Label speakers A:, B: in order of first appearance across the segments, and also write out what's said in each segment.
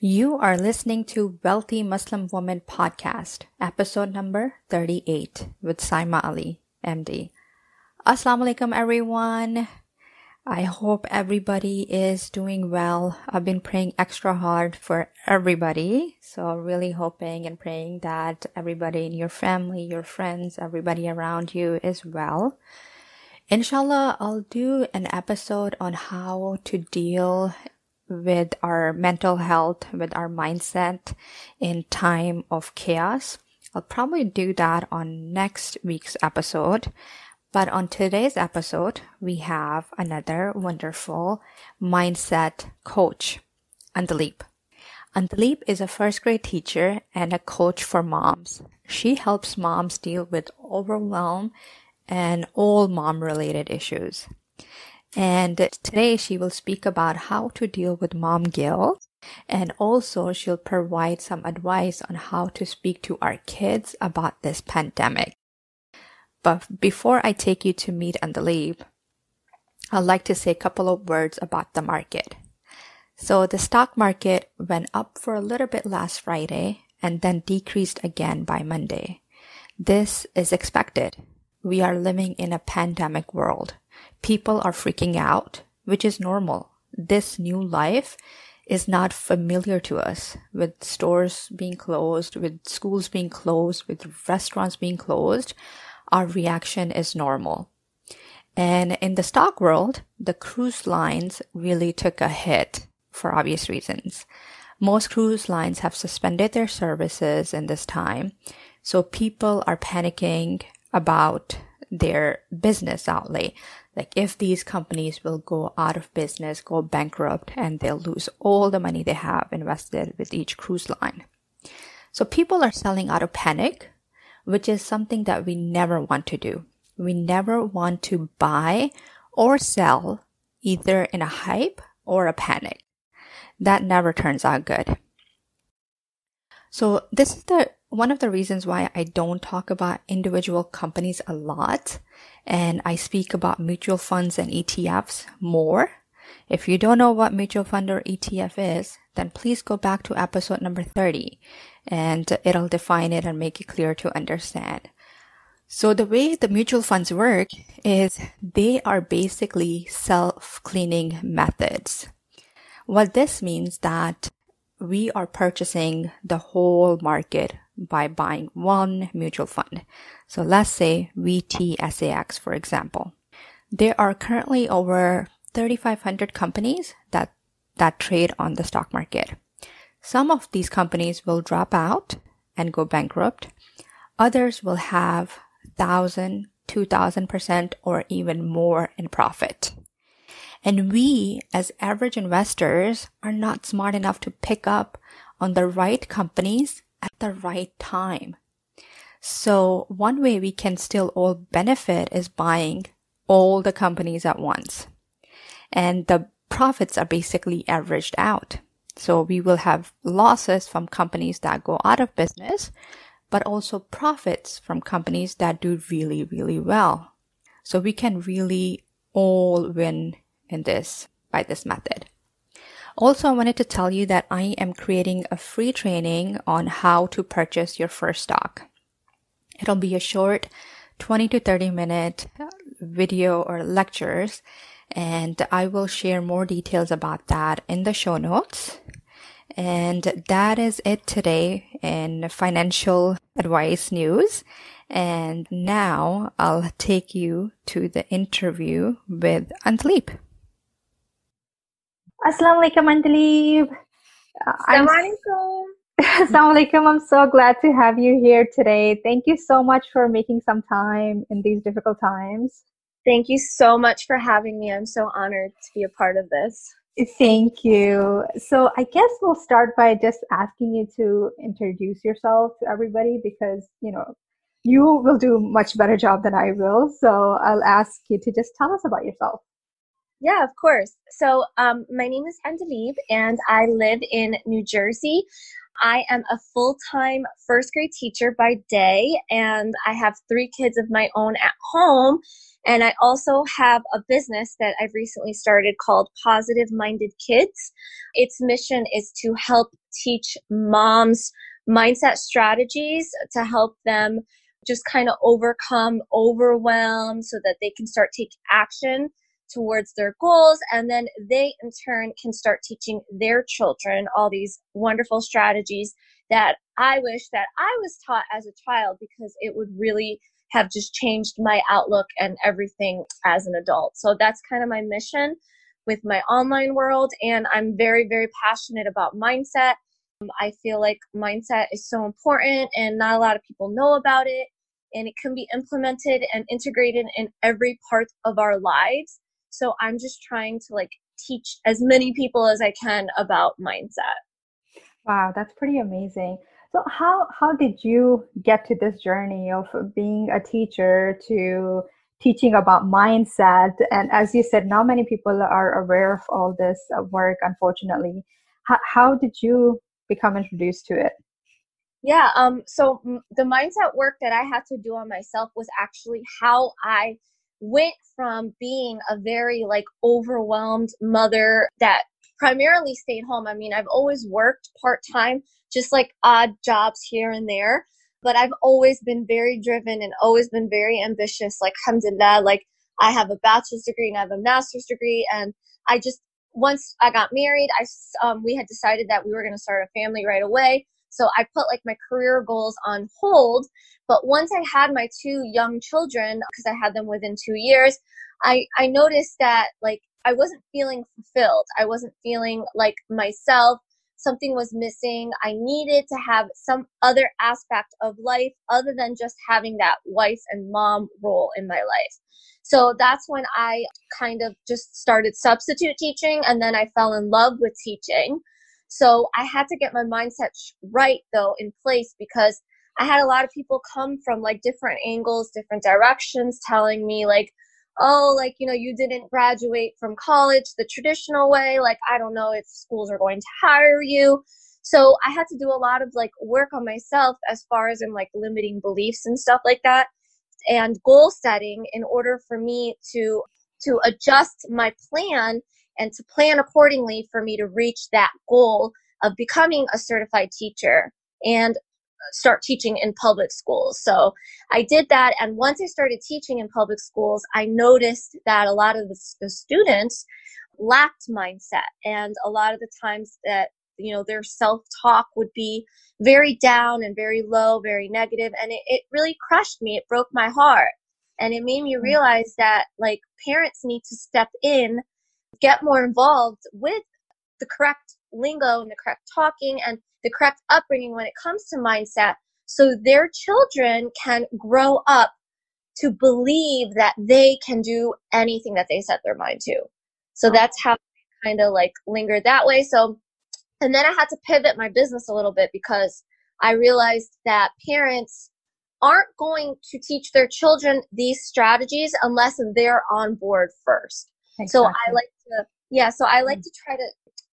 A: You are listening to Wealthy Muslim Woman Podcast, episode number 38 with Saima Ali, MD. Assalamu alaikum, everyone. I hope everybody is doing well. I've been praying extra hard for everybody. So really hoping and praying that everybody in your family, your friends, everybody around you is well. Inshallah, I'll do an episode on how to deal with our mental health, with our mindset in time of chaos. I'll probably do that on next week's episode. But on today's episode, we have another wonderful mindset coach, Andaleep. Andaleep is a first grade teacher and a coach for moms. She helps moms deal with overwhelm and all mom related issues. And today she will speak about how to deal with mom guilt. And also she'll provide some advice on how to speak to our kids about this pandemic. But before I take you to meet Andaleep, I'd like to say a couple of words about the market. So the stock market went up for a little bit last Friday and then decreased again by Monday. This is expected. We are living in a pandemic world people are freaking out, which is normal. This new life is not familiar to us with stores being closed, with schools being closed, with restaurants being closed. Our reaction is normal. And in the stock world, the cruise lines really took a hit for obvious reasons. Most cruise lines have suspended their services in this time. So people are panicking about their business outlay. Like if these companies will go out of business, go bankrupt, and they'll lose all the money they have invested with each cruise line. So people are selling out of panic, which is something that we never want to do. We never want to buy or sell either in a hype or a panic. That never turns out good. So this is the one of the reasons why I don't talk about individual companies a lot and I speak about mutual funds and ETFs more. If you don't know what mutual fund or ETF is, then please go back to episode number 30 and it'll define it and make it clear to understand. So the way the mutual funds work is they are basically self-cleaning methods. What this means that we are purchasing the whole market by buying one mutual fund. So let's say VTSAX, for example. There are currently over 3,500 companies that, that trade on the stock market. Some of these companies will drop out and go bankrupt. Others will have 1,000, 2,000% or even more in profit. And we, as average investors, are not smart enough to pick up on the right companies at the right time. So one way we can still all benefit is buying all the companies at once. And the profits are basically averaged out. So we will have losses from companies that go out of business, but also profits from companies that do really, really well. So we can really all win in this by this method. Also, I wanted to tell you that I am creating a free training on how to purchase your first stock. It'll be a short 20 to 30 minute video or lectures, and I will share more details about that in the show notes. And that is it today in financial advice news. And now I'll take you to the interview with Andaleep. Assalamu alaikum, Andaleep. Uh, Assalamu alaikum. I'm so glad to have you here today. Thank you so much for making some time in these difficult times.
B: Thank you so much for having me. I'm so honored to be a part of this.
A: Thank you. So, I guess we'll start by just asking you to introduce yourself to everybody because, you know, you will do a much better job than I will. So, I'll ask you to just tell us about yourself.
B: Yeah, of course. So, um, my name is Andalib, and I live in New Jersey. I am a full time first grade teacher by day, and I have three kids of my own at home. And I also have a business that I've recently started called Positive Minded Kids. Its mission is to help teach moms mindset strategies to help them just kind of overcome overwhelm so that they can start take action towards their goals and then they in turn can start teaching their children all these wonderful strategies that I wish that I was taught as a child because it would really have just changed my outlook and everything as an adult. So that's kind of my mission with my online world and I'm very very passionate about mindset. Um, I feel like mindset is so important and not a lot of people know about it and it can be implemented and integrated in every part of our lives. So I'm just trying to like teach as many people as I can about mindset.
C: Wow, that's pretty amazing. So how how did you get to this journey of being a teacher to teaching about mindset and as you said not many people are aware of all this work unfortunately how, how did you become introduced to it
B: yeah um so m- the mindset work that i had to do on myself was actually how i went from being a very like overwhelmed mother that primarily stayed home. I mean, I've always worked part time, just like odd jobs here and there, but I've always been very driven and always been very ambitious. Like, alhamdulillah, like I have a bachelor's degree and I have a master's degree. And I just, once I got married, I, um, we had decided that we were going to start a family right away. So I put like my career goals on hold. But once I had my two young children, because I had them within two years, I, I noticed that like I wasn't feeling fulfilled. I wasn't feeling like myself. Something was missing. I needed to have some other aspect of life other than just having that wife and mom role in my life. So that's when I kind of just started substitute teaching and then I fell in love with teaching. So I had to get my mindset right though in place because I had a lot of people come from like different angles, different directions telling me like, oh, like, you know, you didn't graduate from college the traditional way. Like, I don't know if schools are going to hire you. So I had to do a lot of like work on myself as far as in like limiting beliefs and stuff like that and goal setting in order for me to to adjust my plan and to plan accordingly for me to reach that goal of becoming a certified teacher and start teaching in public schools. So I did that. And once I started teaching in public schools, I noticed that a lot of the, the students lacked mindset. And a lot of the times that, you know, their self talk would be very down and very low, very negative, And it, it really crushed me. It broke my heart. And it made me mm. realize that like parents need to step in, get more involved with the correct lingo and the correct talking and the correct upbringing when it comes to mindset so their children can grow up to believe that they can do anything that they set their mind to. So that's how I kind of like lingered that way. So, and then I had to pivot my business a little bit because I realized that parents aren't going to teach their children these strategies unless they're on board first. Exactly. So I like to, yeah, so I like mm. to try to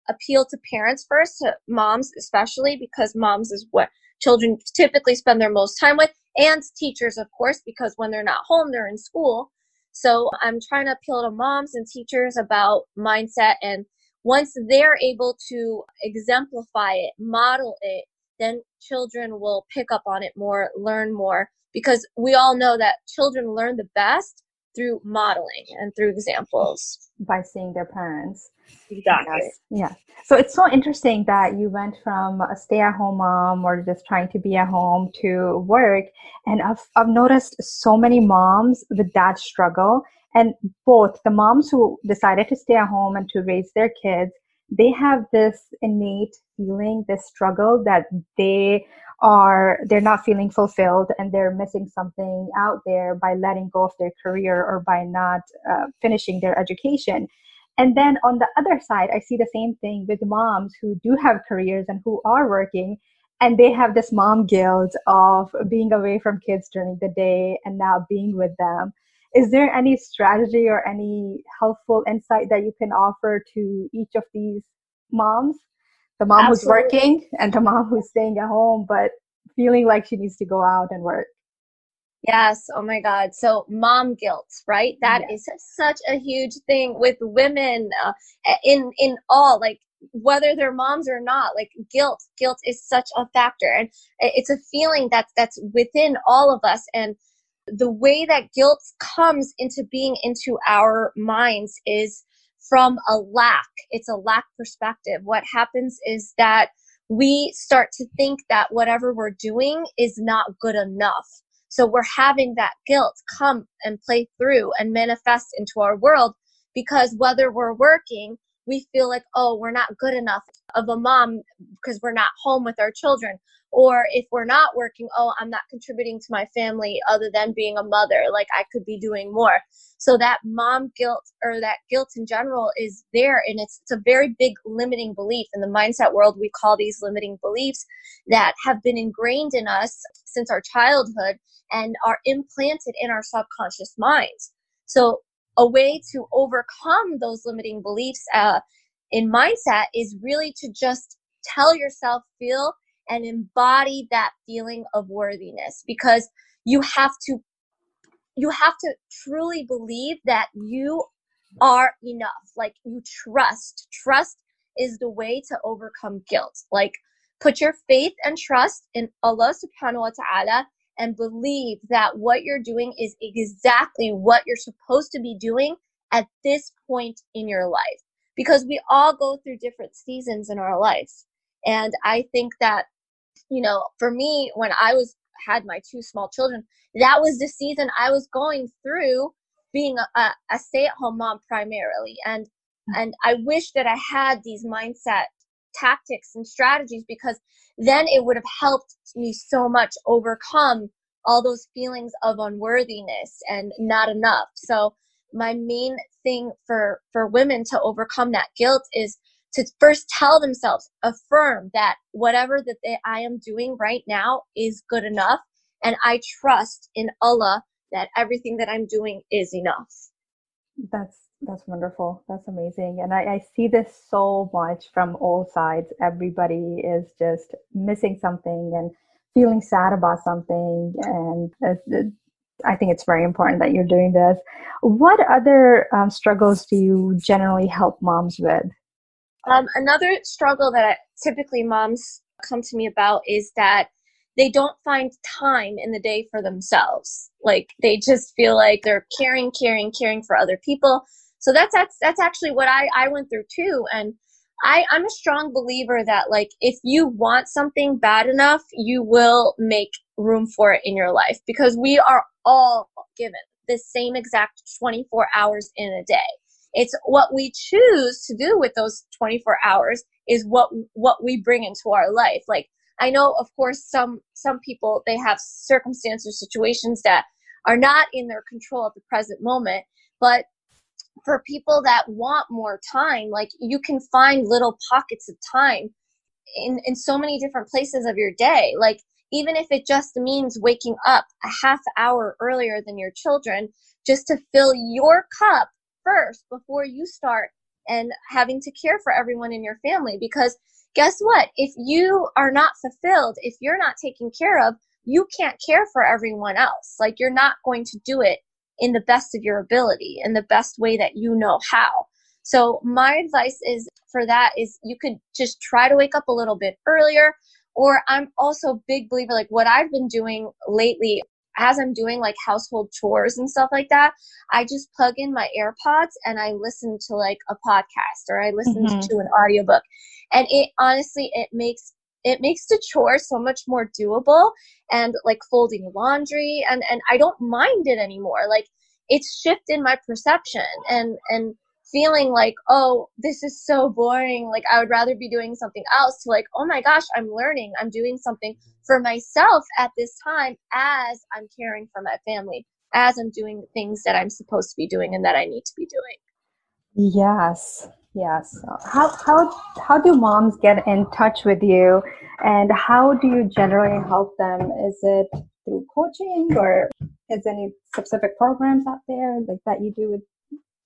B: appeal to parents first, to moms especially, because moms is what children typically spend their most time with, and teachers, of course, because when they're not home, they're in school. So I'm trying to appeal to moms and teachers about mindset. And once they're able to exemplify it, model it, then children will pick up on it more, learn more, because we all know that children learn the best through modeling and through examples.
C: By seeing their parents.
B: Exactly.
C: Yes. Yeah. So it's so interesting that you went from a stay at home mom or just trying to be at home to work. And I've, I've noticed so many moms with that struggle. And both the moms who decided to stay at home and to raise their kids, they have this innate feeling, this struggle that they are they're not feeling fulfilled and they're missing something out there by letting go of their career or by not uh, finishing their education. And then on the other side i see the same thing with moms who do have careers and who are working and they have this mom guilt of being away from kids during the day and now being with them. Is there any strategy or any helpful insight that you can offer to each of these moms
A: the mom Absolutely. who's working and the mom who's staying at home, but feeling like she needs to go out and work.
B: Yes. Oh my God. So mom guilt, right? That yes. is such a huge thing with women uh, in in all like whether they're moms or not like guilt guilt is such a factor and it's a feeling that's that's within all of us and the way that guilt comes into being into our minds is from a lack. It's a lack perspective. What happens is that we start to think that whatever we're doing is not good enough. So we're having that guilt come and play through and manifest into our world because whether we're working, we feel like, oh, we're not good enough of a mom because we're not home with our children. Or if we're not working, oh, I'm not contributing to my family other than being a mother. Like I could be doing more. So that mom guilt or that guilt in general is there. And it's, it's a very big limiting belief. In the mindset world, we call these limiting beliefs that have been ingrained in us since our childhood and are implanted in our subconscious minds. So a way to overcome those limiting beliefs uh, in mindset is really to just tell yourself, feel, and embody that feeling of worthiness because you have to you have to truly believe that you are enough. Like you trust. Trust is the way to overcome guilt. Like put your faith and trust in allah subhanahu wa ta'ala and believe that what you're doing is exactly what you're supposed to be doing at this point in your life. Because we all go through different seasons in our life. And I think that, you know, for me, when I was had my two small children, that was the season I was going through being a, a, a stay-at-home mom primarily. And mm. and I wish that I had these mindset tactics and strategies because then it would have helped me so much overcome all those feelings of unworthiness and not enough. So my main thing for for women to overcome that guilt is to first tell themselves affirm that whatever that they, I am doing right now is good enough and I trust in Allah that everything that I'm doing is enough.
A: That's that's wonderful. That's amazing. And I, I, see this so much from all sides. Everybody is just missing something and feeling sad about something. And I think it's very important that you're doing this. What other um, struggles do you generally help moms with?
B: Um, another struggle that I, typically moms come to me about is that they don't find time in the day for themselves. Like they just feel like they're caring, caring, caring for other people so that's that's that's actually what I I went through too. And I I'm a strong believer that like if you want something bad enough you will make room for it in your life because we are all given the same exact 24 hours in a day. It's what we choose to do with those 24 hours is what what we bring into our life. Like i know of course some some people they have circumstances situations that are not in their control at the present moment but for people that want more time, like you can find little pockets of time in, in so many different places of your day. Like even if it just means waking up a half hour earlier than your children, just to fill your cup first before you start and having to care for everyone in your family. Because guess what? If you are not fulfilled, if you're not taken care of, you can't care for everyone else. Like you're not going to do it in the best of your ability in the best way that you know how. So my advice is for that is you could just try to wake up a little bit earlier or I'm also a big believer like what I've been doing lately as I'm doing like household chores and stuff like that, I just plug in my AirPods and I listen to like a podcast or I listen mm-hmm. to an audiobook. And it honestly it makes it makes the chore so much more doable and like folding laundry and and I don't mind it anymore. Like it's shifted my perception and and feeling like oh this is so boring. Like i would rather be doing something else to like oh my gosh i'm learning. I'm doing something for myself at this time as i'm caring for my family as i'm doing things that i'm supposed to be doing and that i need to be doing.
A: Yes Yes. How how how do moms get in touch with you, and how do you generally help them? Is it through coaching, or is any specific programs out there like that you do with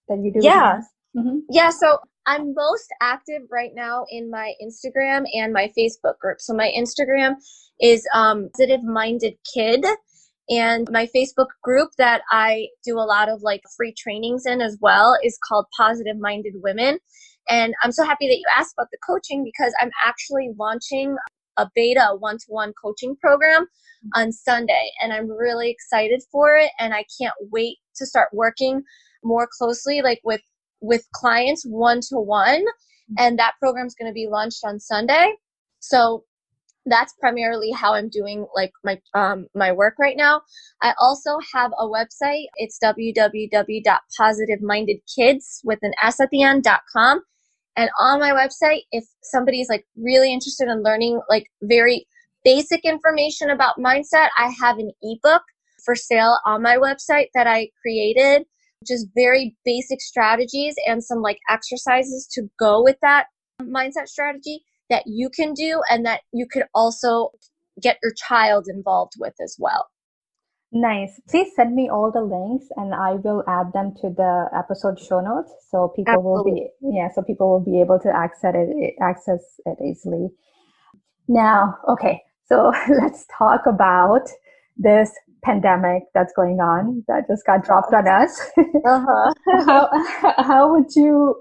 A: that you do?
B: Yeah. Mm-hmm. Yeah. So I'm most active right now in my Instagram and my Facebook group. So my Instagram is um, Positive Minded Kid, and my Facebook group that I do a lot of like free trainings in as well is called Positive Minded Women. And I'm so happy that you asked about the coaching because I'm actually launching a beta one to one coaching program on Sunday. And I'm really excited for it. And I can't wait to start working more closely, like with, with clients one to one. And that program is going to be launched on Sunday. So that's primarily how I'm doing like my um my work right now. I also have a website. It's www.positivemindedkids with an s at the end end.com. And on my website, if somebody's like really interested in learning like very basic information about mindset, I have an ebook for sale on my website that I created, just very basic strategies and some like exercises to go with that mindset strategy that you can do and that you could also get your child involved with as well.
C: Nice. Please send me all the links and I will add them to the episode show notes so people Absolutely. will be yeah, so people will be able to access it access it easily. Now, okay. So let's talk about this pandemic that's going on that just got dropped on us. Uh-huh. how, how would you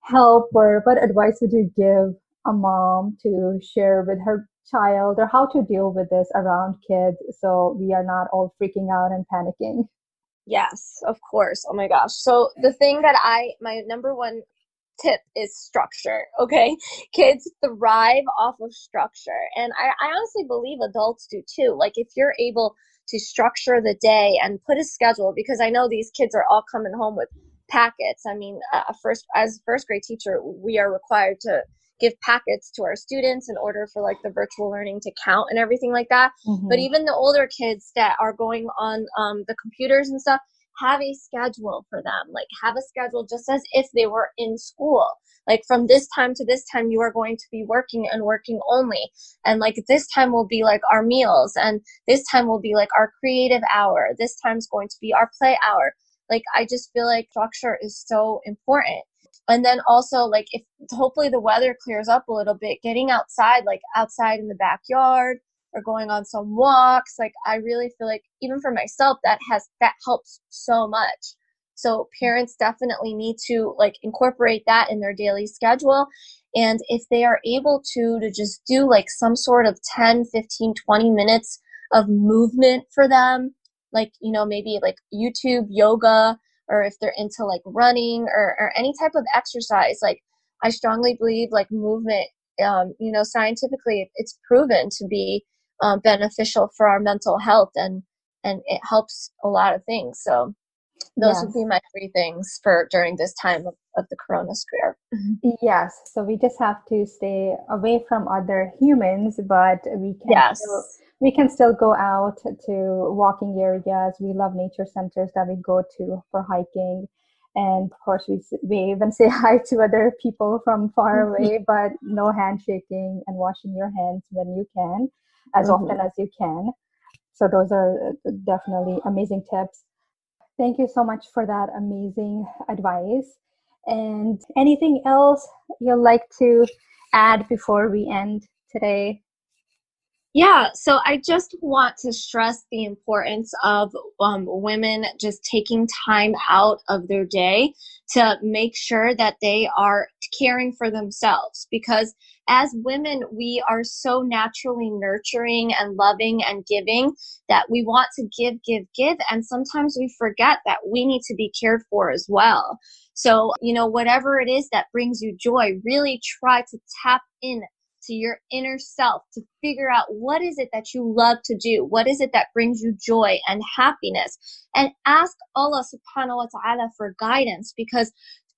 C: help or what advice would you give a mom to share with her child or how to deal with this around kids so we are not all freaking out and panicking.
B: Yes of course. Oh my gosh. So the thing that i my number one tip is structure okay? Kids thrive off of structure and I, I honestly believe adults do too. Like if you're able to structure the day and put a schedule because i know these kids are all coming home with packets. I mean uh, first as first grade teacher we are required to give packets to our students in order for like the virtual learning to count and everything like that. Mm-hmm. But even the older kids that are going on um, the computers and stuff have a schedule for them. Like have a schedule just as if they were in school. Like from this time to this time, you are going to be working and working only. And like this time will be like our meals, and this time will be like our creative hour. This time is going to be our play hour. Like I just feel like structure is so important and then also like if hopefully the weather clears up a little bit getting outside like outside in the backyard or going on some walks like i really feel like even for myself that has that helps so much. So parents definitely need to like incorporate that in their daily schedule. And if they are able to to just do like some sort of 10 15 20 minutes of movement for them like you know maybe like youtube yoga or if they're into like running or, or any type of exercise like i strongly believe like movement um, you know scientifically it's proven to be um, beneficial for our mental health and and it helps a lot of things. So those yes. would be my three things for during this time of, of the corona scare
C: yes so we just have to stay away from other humans but we can yes. still we can still go out to walking areas. We love nature centers that we go to for hiking. And of course, we, we even say hi to other people from far away, but no handshaking and washing your hands when you can, as mm-hmm. often as you can. So, those are uh, definitely amazing tips. Thank you so much for that amazing advice. And anything else you'd like to add before we end today?
B: Yeah, so I just want to stress the importance of um, women just taking time out of their day to make sure that they are caring for themselves because as women, we are so naturally nurturing and loving and giving that we want to give, give, give. And sometimes we forget that we need to be cared for as well. So, you know, whatever it is that brings you joy, really try to tap in to your inner self to figure out what is it that you love to do? What is it that brings you joy and happiness? And ask Allah subhanahu wa ta'ala for guidance because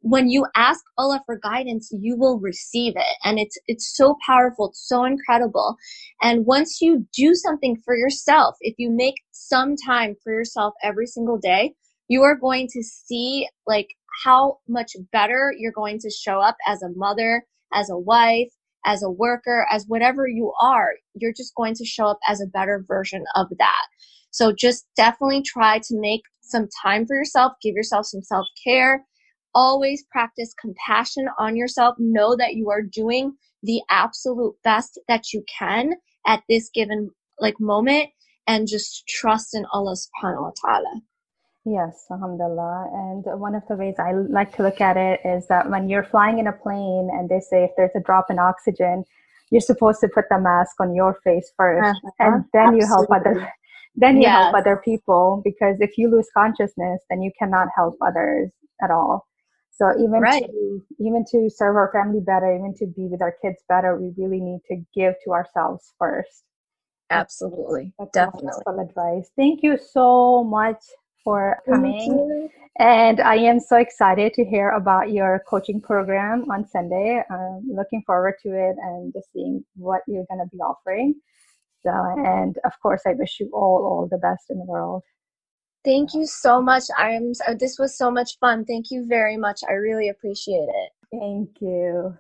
B: when you ask Allah for guidance, you will receive it. And it's, it's so powerful. It's so incredible. And once you do something for yourself, if you make some time for yourself every single day, you are going to see like how much better you're going to show up as a mother, as a wife, as a worker, as whatever you are, you're just going to show up as a better version of that. So just definitely try to make some time for yourself, give yourself some self care. Always practice compassion on yourself. Know that you are doing the absolute best that you can at this given like moment and just trust in Allah subhanahu wa ta'ala.
C: Yes, alhamdulillah. And one of the ways I like to look at it is that when you're flying in a plane and they say if there's a drop in oxygen, you're supposed to put the mask on your face 1st uh-huh. and then Absolutely. you help others. Then you yes. help other people because if you lose consciousness, then you cannot help others at all. So even right. to even to serve our family better, even to be with our kids better, we really need to give to ourselves first.
B: Absolutely, That's definitely.
C: advice. Thank you so much for coming. And I am so excited to hear about your coaching program on Sunday. I'm looking forward to it and just seeing what you're going to be offering. So, and of course, I wish you all all the best in the world.
B: Thank you so much. I'm. Oh, this was so much fun. Thank you very much. I really appreciate it.
C: Thank you.